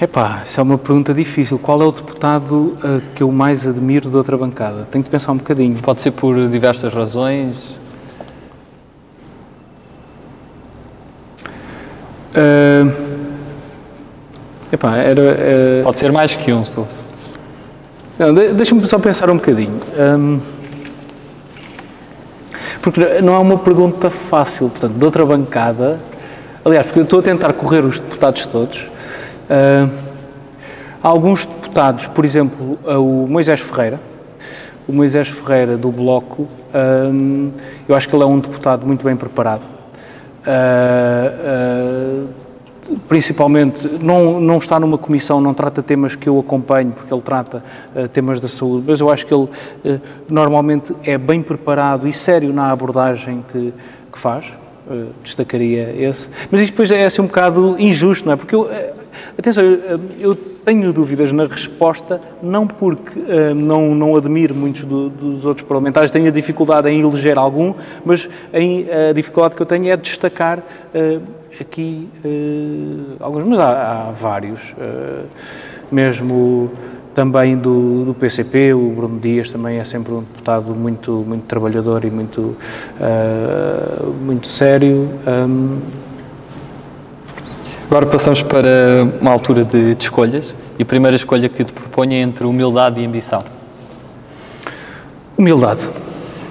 Epá, isso é uma pergunta difícil. Qual é o deputado uh, que eu mais admiro de outra bancada? Tenho que pensar um bocadinho. Pode ser por diversas razões. Uh, epá, era, uh, Pode ser mais que um, estou. Não, deixa-me só pensar um bocadinho. Um, porque não é uma pergunta fácil, portanto, de outra bancada. Aliás, porque eu estou a tentar correr os deputados todos. Uh, alguns deputados, por exemplo, o Moisés Ferreira, o Moisés Ferreira do Bloco, um, eu acho que ele é um deputado muito bem preparado. Uh, uh, principalmente, não, não está numa comissão, não trata temas que eu acompanho, porque ele trata uh, temas da saúde, mas eu acho que ele normalmente é bem preparado e sério na abordagem que, que faz. destacaria esse. Mas isto depois é assim um bocado injusto, não é? Porque eu, Atenção, eu, tenho dúvidas na resposta, não porque uh, não, não admiro muitos do, dos outros parlamentares, tenho a dificuldade em eleger algum, mas em, a dificuldade que eu tenho é destacar uh, aqui uh, alguns, mas há, há vários, mesmo também do, do, PCP, o Bruno Dias também é sempre um deputado muito, muito trabalhador e muito, muito sério. Um, Agora passamos para uma altura de, de, escolhas e a primeira escolha que te proponho é entre humildade e ambição. Humildade.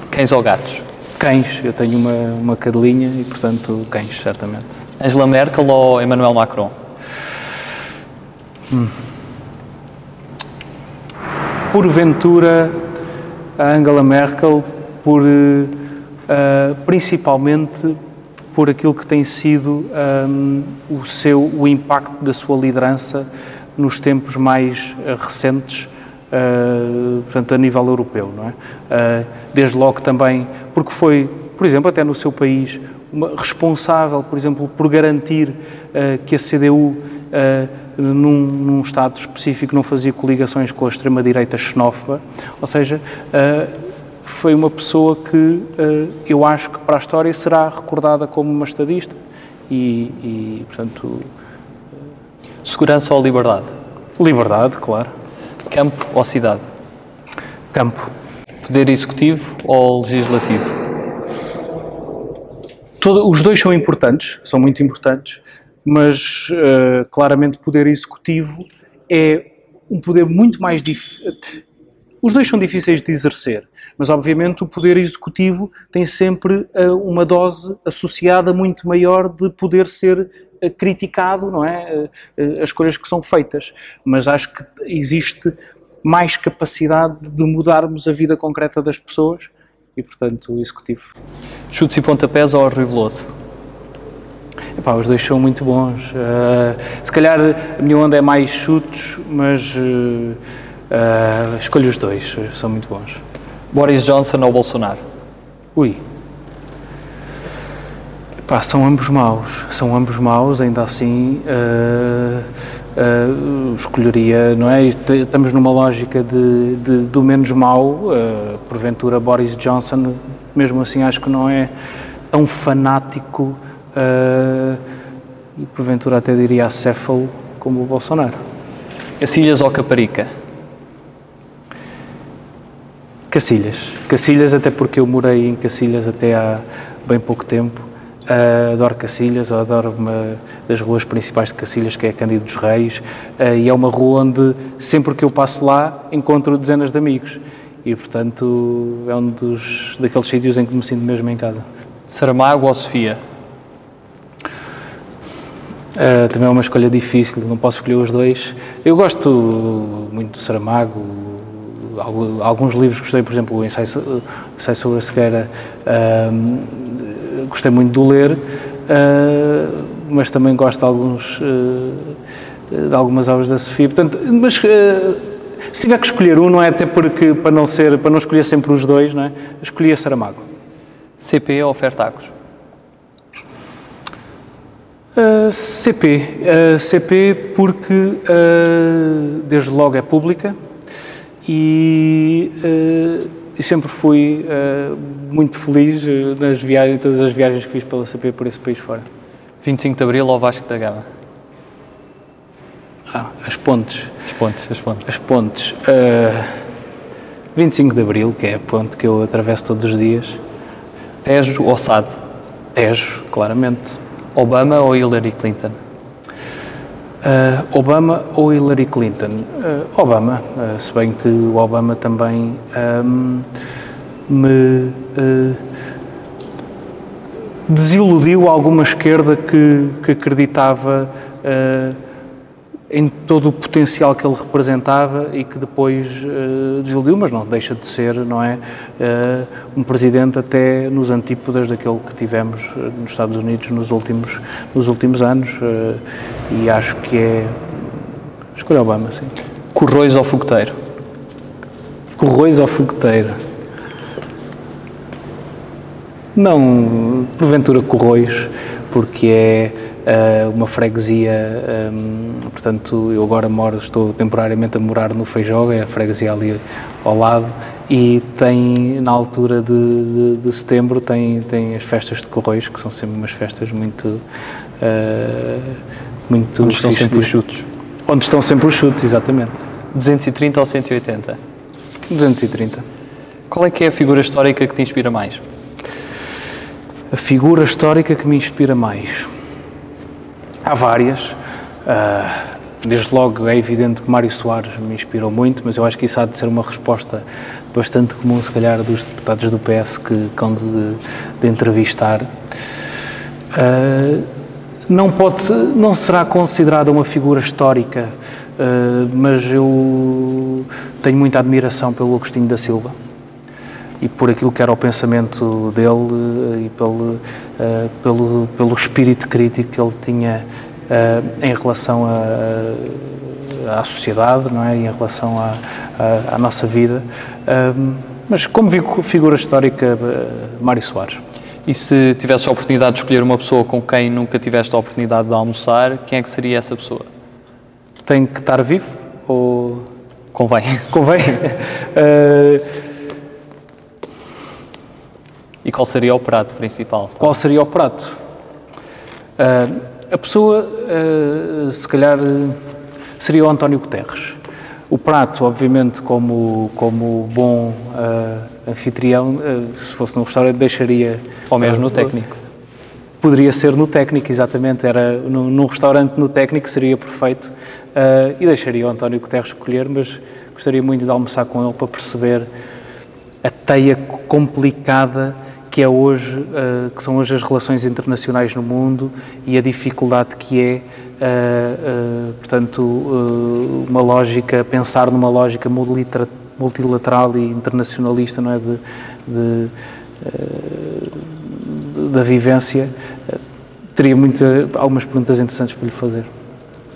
Cães ou gatos? Cães. Eu tenho uma, uma cadelinha e, portanto, cães, certamente. Angela Merkel ou Emmanuel Macron? Hum. Porventura, Angela Merkel, por, uh, principalmente por aquilo que tem sido um, o seu o impacto da sua liderança nos tempos mais uh, recentes, uh, portanto a nível europeu, não é? Desde logo também porque foi, por exemplo, até no seu país uma, responsável, por exemplo, por garantir que a CDU num, num, Estado específico não fazia coligações com a extrema-direita xenófoba, ou seja, foi uma pessoa que uh, eu acho que para a história será recordada como uma estadista e, e portanto. Segurança ou liberdade? Liberdade, claro. Campo ou cidade? Campo. Poder executivo ou legislativo? Todo, os dois são importantes, são muito importantes, mas uh, claramente poder executivo é um poder muito mais difícil os dois são difíceis de exercer, mas obviamente o poder executivo tem sempre uh, uma dose associada muito maior de poder ser uh, criticado, não é? As escolhas que são feitas. Mas acho que existe mais capacidade de mudarmos a vida concreta das pessoas e, portanto, o executivo. Chutes e pontapés ou Rui Veloso? Epá, os dois são muito bons. Uh, se calhar a minha onda é mais chutes, mas uh, uh, escolho os dois, são muito bons. Boris Johnson ou Bolsonaro? Ui. Epá, são ambos maus, são ambos maus, ainda assim escolheria, não é? Estamos numa lógica de, de do menos mau, porventura Boris Johnson, mesmo assim acho que não é tão fanático uh, e porventura até diria acéfalo como o Bolsonaro. Cacilhas ou Caparica? Cacilhas. Cacilhas, até porque eu morei em Cacilhas até há bem pouco tempo. Uh, adoro Cacilhas, adoro uma das ruas principais de Cacilhas, que é Cândido dos Reis, uh, e é uma rua onde, sempre que eu passo lá, encontro dezenas de amigos. E, portanto, é um dos, daqueles sítios em que me sinto mesmo em casa. Saramago ou Sofia? Uh, também é uma escolha difícil, não posso escolher os dois. Eu gosto muito do Saramago, alguns livros gostei, por exemplo, o Ensaio, Ensaio sobre a Cegueira, uh, gostei muito de ler, uh, mas também gosto de, alguns, de algumas obras da Sofia. Portanto, mas se tiver que escolher um, não é até porque para não ser, para não escolher sempre os dois, não é? Escolhi a Saramago. CP ou Fertagos? Uh, CP. Uh, CP porque uh, desde logo é pública e, e sempre fui muito feliz nas viagens, todas as viagens que fiz pela CP por esse país fora. 25 de Abril ou Vasco da Gama? Ah, as pontes. As pontes, as pontes. As pontes. 25 de Abril, que é a ponte que eu atravesso todos os dias. Tejo ou Sado? Tejo, claramente. Obama ou Hillary Clinton? Uh, Obama ou Hillary Clinton? Uh, Obama, uh, se bem que o Obama também um, me desiludiu alguma esquerda que, que acreditava em todo o potencial que ele representava e que depois uh, desiludiu, mas não deixa de ser, não é, uh, um presidente até nos antípodas daquele que tivemos eh, nos Estados Unidos nos últimos, nos últimos anos uh, e acho que é... Escolha Obama, sim. Corroios ou fogueteiro? Corroios ou fogueteiro? Não, porventura Corroios, porque é uh, uma freguesia, um, ehm, portanto, eu agora moro, estou temporariamente a morar no Feijoga, é a freguesia ali ao lado, e tem, na altura de, de, de setembro, tem, tem as festas de Correios, que são sempre umas festas muito... Uh, muito Onde estão sempre os chutes. Onde estão sempre os chutes, exatamente. 230 ou 180? 230. Qual é que é a figura histórica que te inspira mais? A figura histórica que me inspira mais? Há várias. Uh, desde logo é evidente que Mário Soares me inspirou muito, mas eu acho que isso há de ser uma resposta bastante comum, se calhar, dos deputados do PS que hão de, de entrevistar. Uh, não pode, não será considerada uma figura histórica, uh, mas eu tenho muita admiração pelo Agostinho da Silva e por aquilo que era o pensamento dele e pelo, uh, pelo, pelo espírito crítico que ele tinha uh, em relação a, à sociedade, não é? E em relação à, à, à nossa vida. Uh, mas como figura histórica, Mário Soares. E se tivesse a oportunidade de escolher uma pessoa com quem nunca tiveste a oportunidade de almoçar, quem é que seria essa pessoa? Tem que estar vivo ou... Convém. Convém. E qual seria o prato principal? Qual seria o prato? Uh, a pessoa, uh, se calhar, seria o António Guterres. O prato, obviamente, como, como bom uh, anfitrião, se fosse num restaurante, deixaria. Ou mesmo no técnico. Poderia ser no técnico, exatamente. Era num, num restaurante no técnico seria perfeito. e deixaria o António Guterres escolher, mas gostaria muito de almoçar com ele para perceber a teia complicada que é hoje, uh, que são hoje as relações internacionais no mundo e a dificuldade que é, uh, uh, portanto, uma lógica, pensar numa lógica multilateral e internacionalista, não é? De, de, da vivência, teria muita, algumas perguntas interessantes para lhe fazer.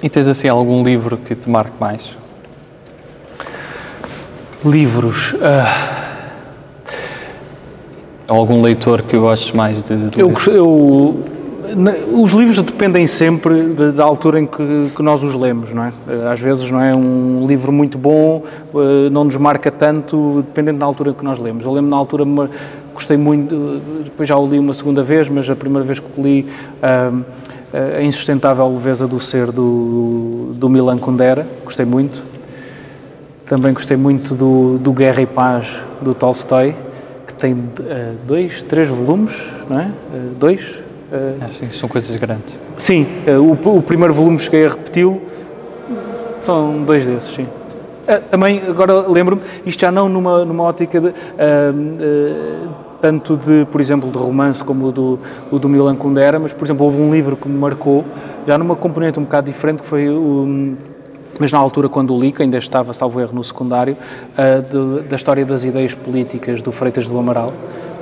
E tens assim algum livro que te marque mais? Livros. Uh... Algum leitor que eu gostes mais de, de eu, eu, os livros dependem sempre da altura em que, que, nós os lemos, não é? Às vezes, não é? Um livro muito bom uh, não nos marca tanto, dependendo da altura que nós lemos. Eu lembro na altura, gostei muito, depois já o li uma segunda vez, mas a primeira vez que o li. Uh, a insustentável leveza do ser do, do Milan Kundera, gostei muito. Também gostei muito do, do Guerra e Paz do Tolstói, tem uh, dois, três volumes, não é? Uh, dois. Uh, sim, são coisas grandes. Sim, o, o, primeiro volume cheguei a repeti-lo, são dois desses, sim. também, agora lembro-me, isto já não numa, numa ótica de tanto de, por exemplo, de romance como o do, o do Milan Kundera, mas, por exemplo, houve um livro que me marcou, já numa componente um bocado diferente, que foi o mas na altura quando o li, que ainda estava, salvo erro, no secundário, uh, de, da história das ideias políticas do Freitas do Amaral.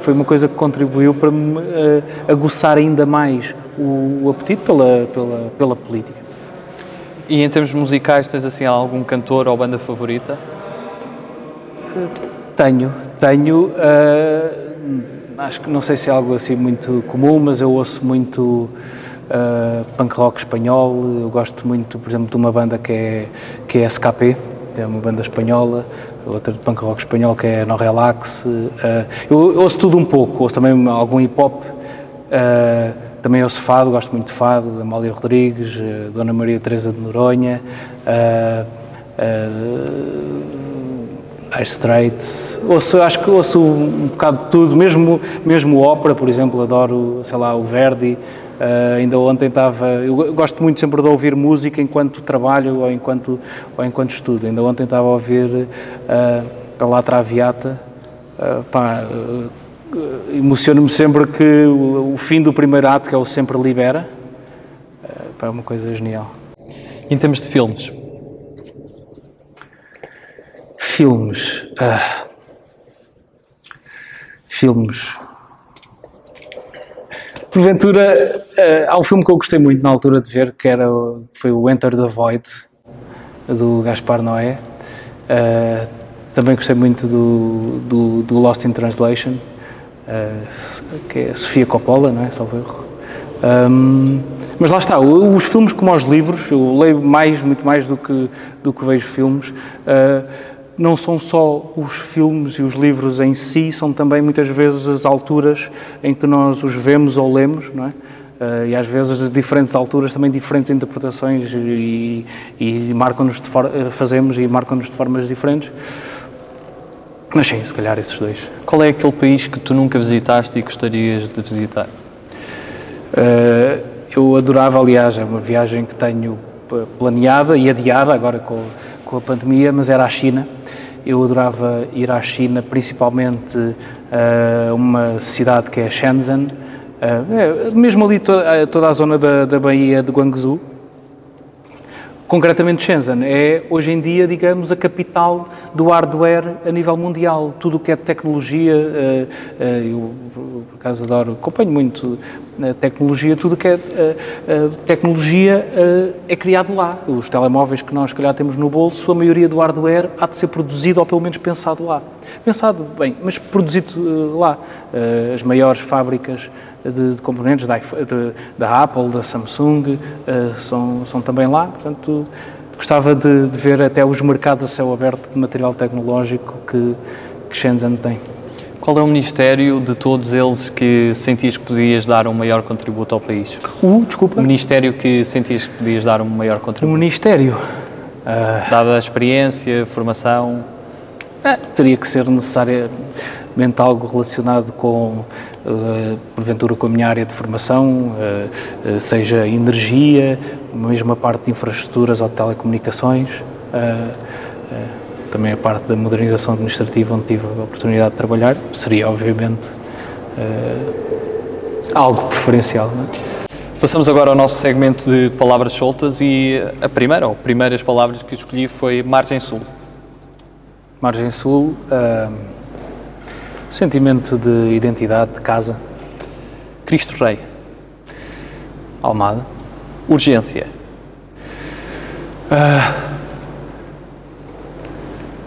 Foi uma coisa que contribuiu para me uh, aguçar ainda mais o, o apetite pela, pela, pela política. E em termos musicais, tens assim algum cantor ou banda favorita? Tenho, tenho. Uh, acho que não sei se é algo assim muito comum, mas eu ouço muito uh, punk rock espanhol. Eu gosto muito, por exemplo, de uma banda que é, que é SKP, é uma banda espanhola, outra de punk rock espanhol que é No Relax. Uh, eu, eu ouço tudo um pouco, ouço também algum hip hop. Uh, também ouço fado, gosto muito de fado, da Amália Rodrigues, Dona Maria Teresa de Noronha. Dire Straits, ouço, acho que ouço um bocado de tudo, mesmo, mesmo ópera, por exemplo, adoro, sei lá, o Verdi, uh, ainda ontem estava, eu gosto muito sempre de ouvir música enquanto trabalho ou enquanto, ou enquanto estudo, ainda ontem estava a ouvir uh, a La Traviata, uh, pá, uh, emociono-me sempre que o, o, fim do primeiro ato, que é o Sempre Libera, uh, pá, é uma coisa genial. Em termos de filmes, Filmes. Ah, filmes. Porventura, ah, há um filme que eu gostei muito na altura de ver, que era, foi o Enter the Void, do Gaspar Noé. Ah, também gostei muito do, do, do Lost in Translation, que é Sofia Coppola, não é? Salvo erro. Um, mas lá está, os filmes como os livros, eu leio mais, muito mais do que, do que vejo filmes. Uh, não são só os filmes e os livros em si, são também muitas vezes as alturas em que nós os vemos ou lemos, não é? Uh, e às vezes de diferentes alturas também diferentes interpretações e, e marcam-nos eh, fazemos e marcam-nos de formas diferentes. Mas sim, se calhar esses dois. Qual é aquele país que tu nunca visitaste e gostarias de visitar? Uh, eu adorava, aliás, é uma viagem que tenho planeada e adiada agora com, com a pandemia, mas era a China. Eu adorava ir à China, principalmente a uh, uma cidade que é Shenzhen, uh, mesmo ali to toda a zona da, da Baía de Guangzhou, concretamente Shenzhen, é hoje em dia, digamos, a capital do hardware a nível mundial. Tudo o que é tecnologia, eh, eh, eu por acaso adoro, acompanho muito a tecnologia, tudo o que é eh, tecnologia é criado lá. Os telemóveis que nós, se calhar, temos no bolso, a maioria do hardware há de ser produzido ou pelo menos pensado lá. Pensado bem, mas produzido lá. As maiores fábricas de, de componentes da, de, da, Apple, da Samsung, uh, são, são também lá. Portanto, gostava de, de, ver até os mercados a céu aberto de material tecnológico que, que Shenzhen tem. Qual é o ministério de todos eles que sentias que podias dar um maior contributo ao país? O, desculpa? O ministério que sentias que podias dar um maior contributo? O ministério? Uh... Dada a experiência, formação? Ah, teria que ser necessariamente algo relacionado com porventura com a minha área de formação, eh, eh, seja energia, mesmo a parte de infraestruturas ou de telecomunicações, também a parte da modernização administrativa, onde tive a oportunidade de trabalhar, seria obviamente algo preferencial. É? Passamos agora ao nosso segmento de palavras soltas e a primeira, ou primeiras palavras que escolhi foi margem sul. Margem Sul, sentimento de identidade, de casa. Cristo Rei. Almada. Urgência. Uh,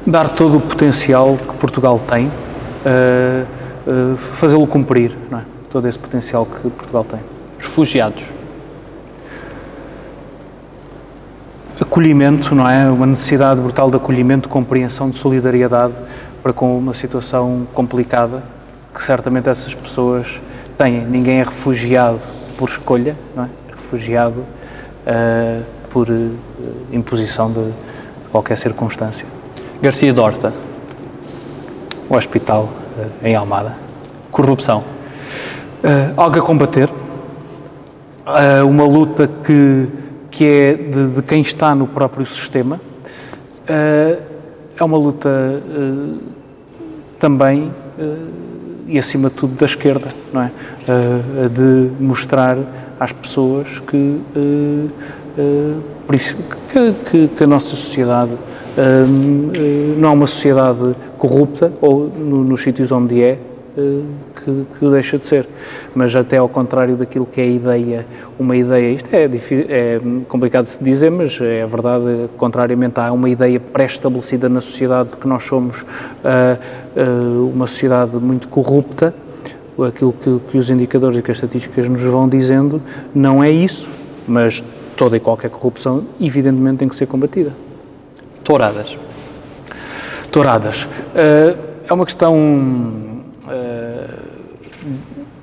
dar todo o potencial que Portugal tem, uh, uh, fazê-lo cumprir, não é? todo esse potencial que Portugal tem. Refugiados. Acolhimento, não é? Uma necessidade brutal de acolhimento, de compreensão, de solidariedade para com uma situação complicada que certamente essas pessoas têm. Ninguém é refugiado por escolha, não é? refugiado uh, por uh, imposição de qualquer circunstância. Garcia Dorta. O hospital uh, em Almada. Corrupção. algo a combater. uma luta que, que é de, de, quem está no próprio sistema. É uma luta também e acima de tudo da esquerda, não é? Uh, de mostrar às pessoas que, que, que, a nossa sociedade não é uma sociedade corrupta, ou no, nos sítios onde é, que, que deixa de ser. Mas até ao contrário daquilo que é a ideia, uma ideia, isto é, é complicado de se dizer, mas é verdade, contrariamente a uma ideia pré-estabelecida na sociedade de que nós somos uh, uh, uma sociedade muito corrupta, aquilo que, que os indicadores e que as estatísticas nos vão dizendo, não é isso, mas toda e qualquer corrupção, evidentemente, tem que ser combatida. Touradas. Touradas. Uh, é uma questão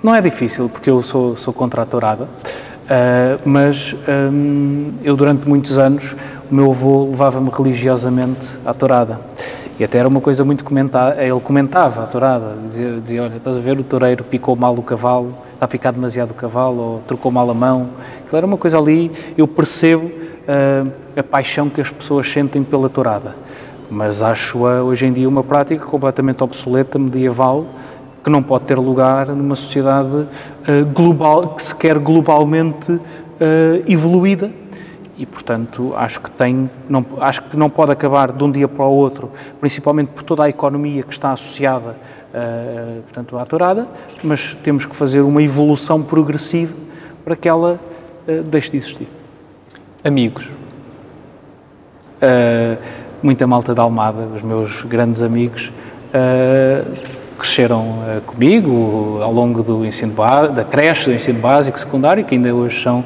não é difícil, porque eu sou, sou contratorada, uh, mas um, eu durante muitos anos, o meu avô levava-me religiosamente à tourada. E até era uma coisa muito comentada, ele comentava a tourada, dizia, dizia, olha, estás a ver, o toureiro picou mal o cavalo, está a picar demasiado o cavalo, ou trocou mal a mão. Aquilo era uma coisa ali, eu percebo uh, a paixão que as pessoas sentem pela tourada. Mas acho-a hoje em dia uma prática completamente obsoleta, medieval, que não pode ter lugar numa sociedade uh, global, que se quer globalmente uh, evoluída. E, portanto, acho que, tem, não, acho que não pode acabar de um dia para o outro, principalmente por toda a economia que está associada uh, portanto, à tourada, mas temos que fazer uma evolução progressiva para que ela deixe de existir. Amigos? muita malta da Almada, os meus grandes amigos, cresceram uh, comigo ao longo do ensino da creche, do ensino básico, secundário, que ainda hoje são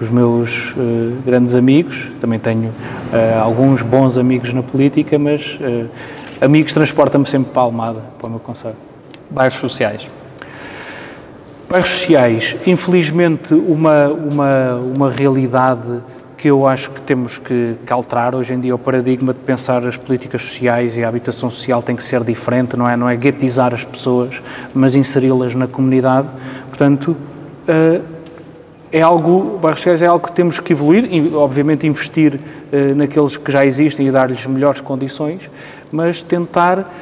os meus uh, grandes amigos. Também tenho uh, alguns bons amigos na política, mas amigos transportam-me sempre para a Almada, para o meu conselho. Bairros sociais. Bairros sociais, infelizmente, uma, uma, uma realidade que eu acho que temos que, que, alterar hoje em dia o paradigma de pensar as políticas sociais e a habitação social tem que ser diferente, não é? Não é guetizar as pessoas, mas inseri-las na comunidade. Portanto, uh, é algo, bairros sociais é algo que temos que evoluir e, obviamente, investir uh, naqueles que já existem e dar-lhes melhores condições, mas tentar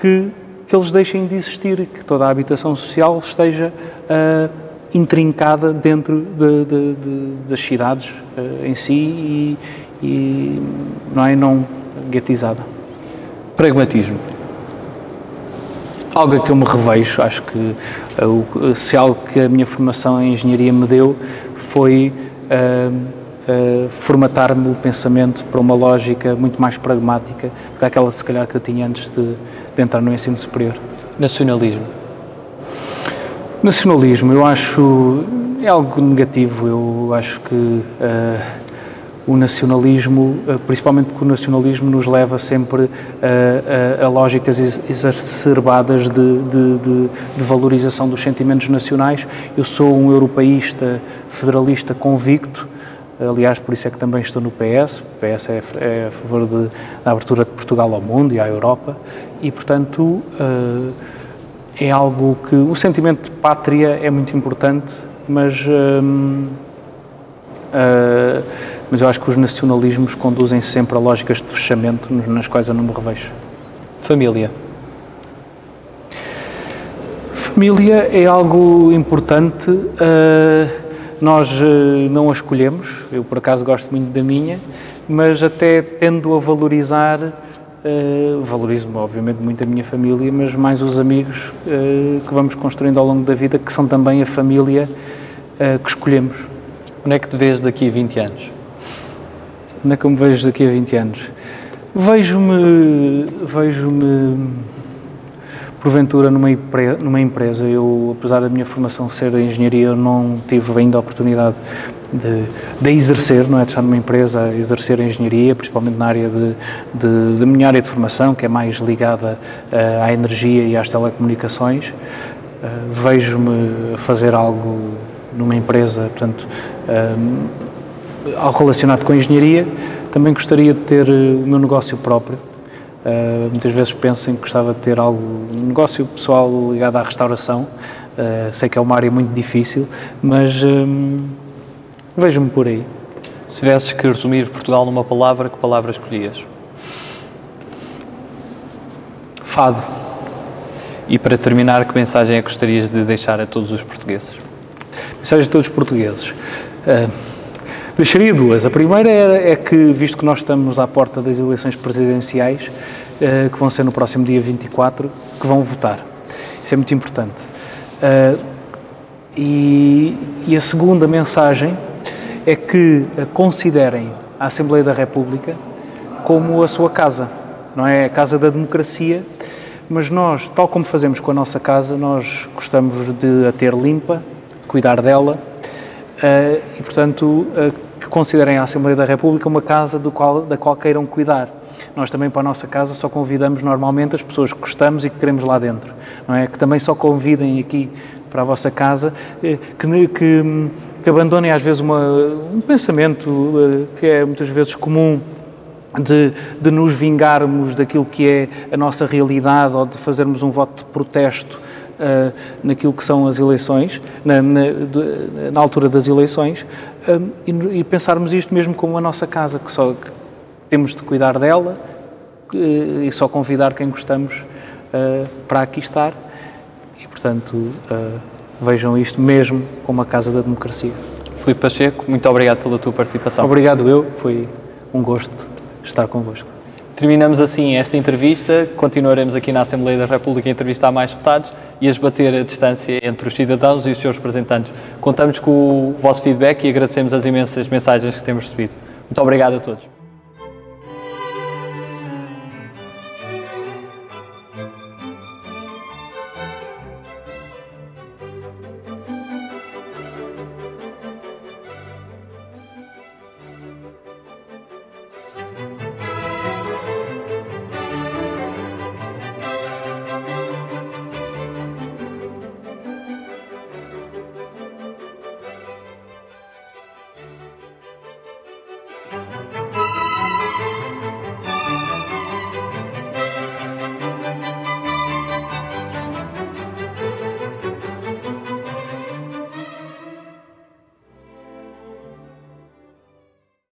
que, que eles deixem de existir, que toda a habitação social esteja uh, intrincada dentro de, de, de, das cidades uh, em si e, e, não é não guetizada. Pragmatismo. Algo que eu me revejo, acho que uh, se algo que a minha formação em engenharia me deu foi uh, formatar-me o pensamento para uma lógica muito mais pragmática do que aquela, se calhar, que eu tinha antes de, de entrar no ensino superior. Nacionalismo Nacionalismo, eu acho é algo negativo. Eu acho que uh, o nacionalismo, uh, principalmente porque o nacionalismo nos leva sempre uh, a, a, lógicas exacerbadas de, de, de, de, valorização dos sentimentos nacionais. Eu sou um europeísta federalista convicto. Aliás, por isso é que também estou no PS. O PS é, é a favor da abertura de Portugal ao mundo e à Europa. E, portanto, é algo que o sentimento de pátria é muito importante, mas hum, uh, mas eu acho que os nacionalismos conduzem sempre a lógicas de fechamento nas quais eu não me revejo. Família. Família é algo importante. Uh, nós uh, não a escolhemos. Eu por acaso gosto muito da minha, mas até tendo a valorizar uh, valorizo obviamente muito a minha família, mas mais os amigos uh, que vamos construindo ao longo da vida, que são também a família uh, que escolhemos. Onde é que te vês daqui a 20 anos? Onde é que eu me vejo daqui a 20 anos? Vejo-me, vejo-me porventura numa, numa empresa. Eu, apesar da minha formação ser de engenharia, eu não tive ainda a oportunidade de, de exercer, não é? De estar numa empresa a exercer a engenharia, principalmente na área de, de, da minha área de formação, que é mais ligada uh, à energia e às telecomunicações. Uh, Vejo-me fazer algo numa empresa, portanto, uh, algo relacionado com a engenharia. Também gostaria de ter o meu negócio próprio, Uh, muitas vezes penso em que gostava de ter algo, um negócio pessoal ligado à restauração. Uh, sei que é uma área muito difícil, mas um, vejo-me por aí. Se tivesses que resumir Portugal numa palavra, que palavra escolhias? Fado. E para terminar, que mensagem é que gostarias de deixar a todos os portugueses? Mensagem a todos os portugueses. Uh, Deixaria duas. A primeira é, é, que, visto que nós estamos à porta das eleições presidenciais, uh, que vão ser no próximo dia 24, que vão votar. Isso é muito importante. Uh, e, e, a segunda mensagem é que considerem a Assembleia da República como a sua casa, não é a casa da democracia, mas nós, tal como fazemos com a nossa casa, nós gostamos de a ter limpa, de cuidar dela, Uh, e, portanto, que considerem a Assembleia da República uma casa do qual, da qual queiram cuidar. Nós também para a nossa casa só convidamos normalmente as pessoas que gostamos e que queremos lá dentro, não é? Que também só convidem aqui para a vossa casa, uh, que, que, que, abandonem às vezes uma, um pensamento que é muitas vezes comum de, de, nos vingarmos daquilo que é a nossa realidade ou de fazermos um voto de protesto uh, naquilo que são as eleições, na, na, na altura das eleições, uh, e, e, pensarmos isto mesmo como a nossa casa, que só que temos de cuidar dela uh, e só convidar quem gostamos para aqui estar. E, portanto, vejam isto mesmo como a casa da democracia. Filipe Pacheco, muito obrigado pela tua participação. Obrigado eu, foi um gosto estar convosco. Terminamos assim esta entrevista. Continuaremos aqui na Assembleia da República a entrevistar mais deputados e a esbater a distância entre os cidadãos e os seus representantes. Contamos com o vosso feedback e agradecemos as imensas mensagens que temos recebido. Muito obrigado a todos.